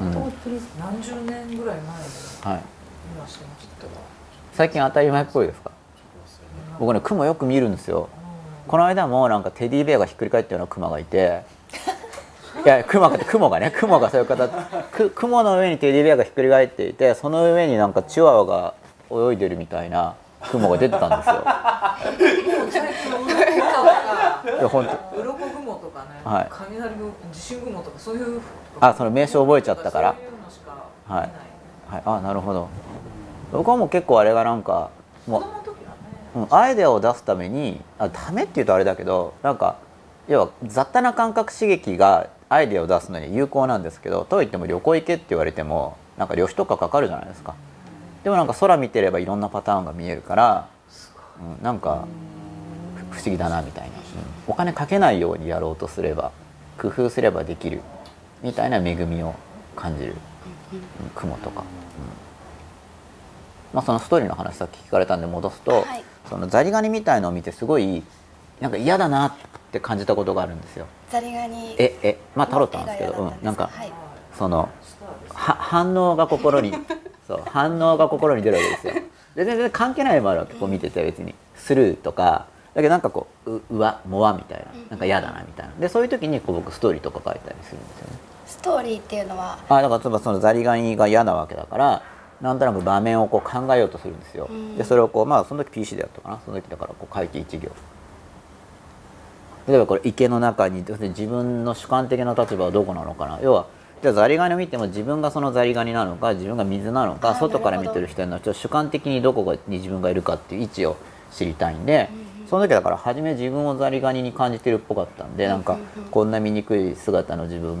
うん。何十年ぐらい前にはい。最近当たり前っぽいですか？僕ね雲よく見るんですよ。この間もなんかテディベアがひっくり返ったような雲がいて。いや雲が雲がね雲がそういう形。く雲の上にテディベアがひっくり返っていてその上になんかチワワが泳いでるみたいな 雲が出てたんですよ。いや本鱗雲とかね、はい。雷雲地震雲とかそういうあその名称覚えちゃったから。はい。はい、あなるほど。僕はもう結構あれがなんかも子供の時はね。う、うん、アイデアを出すためにあダメっていうとあれだけどなんか要は雑多な感覚刺激がアイデアを出すのに有効なんですけどといっても旅行行けって言われてもなんか旅費とかかかるじゃないですか。でもなんか空見てればいろんなパターンが見えるから、うん、なんかふ不思議だなみたいな、うんお金かけないようにやろうとすれば工夫すればできるみたいな恵みを感じる、うん雲とか、うん。まあ、そのストーリーの話さっき聞かれたんで戻すと、はい。そのザリガニみたいのを見てすごいなんか嫌だなって感じたことがあるんですよ。ザリガニええ。まあタロットなんですけど、うん、なんか、はい。そのは反応が心に そう反応が心に出るわけですよ。で全然関係ないのもあるわけこう見てて別に。スルーとかだけどなんかこうううわもわみたいななんか嫌だなみたいな。でそういう時にこう僕ストーリーとか書いたりするんですよね。ストーリーっていうのは？あだから例えばそのザリガニが嫌なわけだからなんとなく場面をこう考えようとするんですよ、うん。でそれをこうまあその時 PC でやったかな。その時だからこう書いて一行。例えばこれ池の中に自分の主観的な立場はどこなのかな。要はじゃあザリガニを見ても自分がそのザリガニなのか自分が水なのか外から見てる人のちょっと主観的にどこがに自分がいるかっていう位置を知りたいんで、その時だから初め自分をザリガニに感じてるっぽかったんでなんかこんな醜い姿の自分が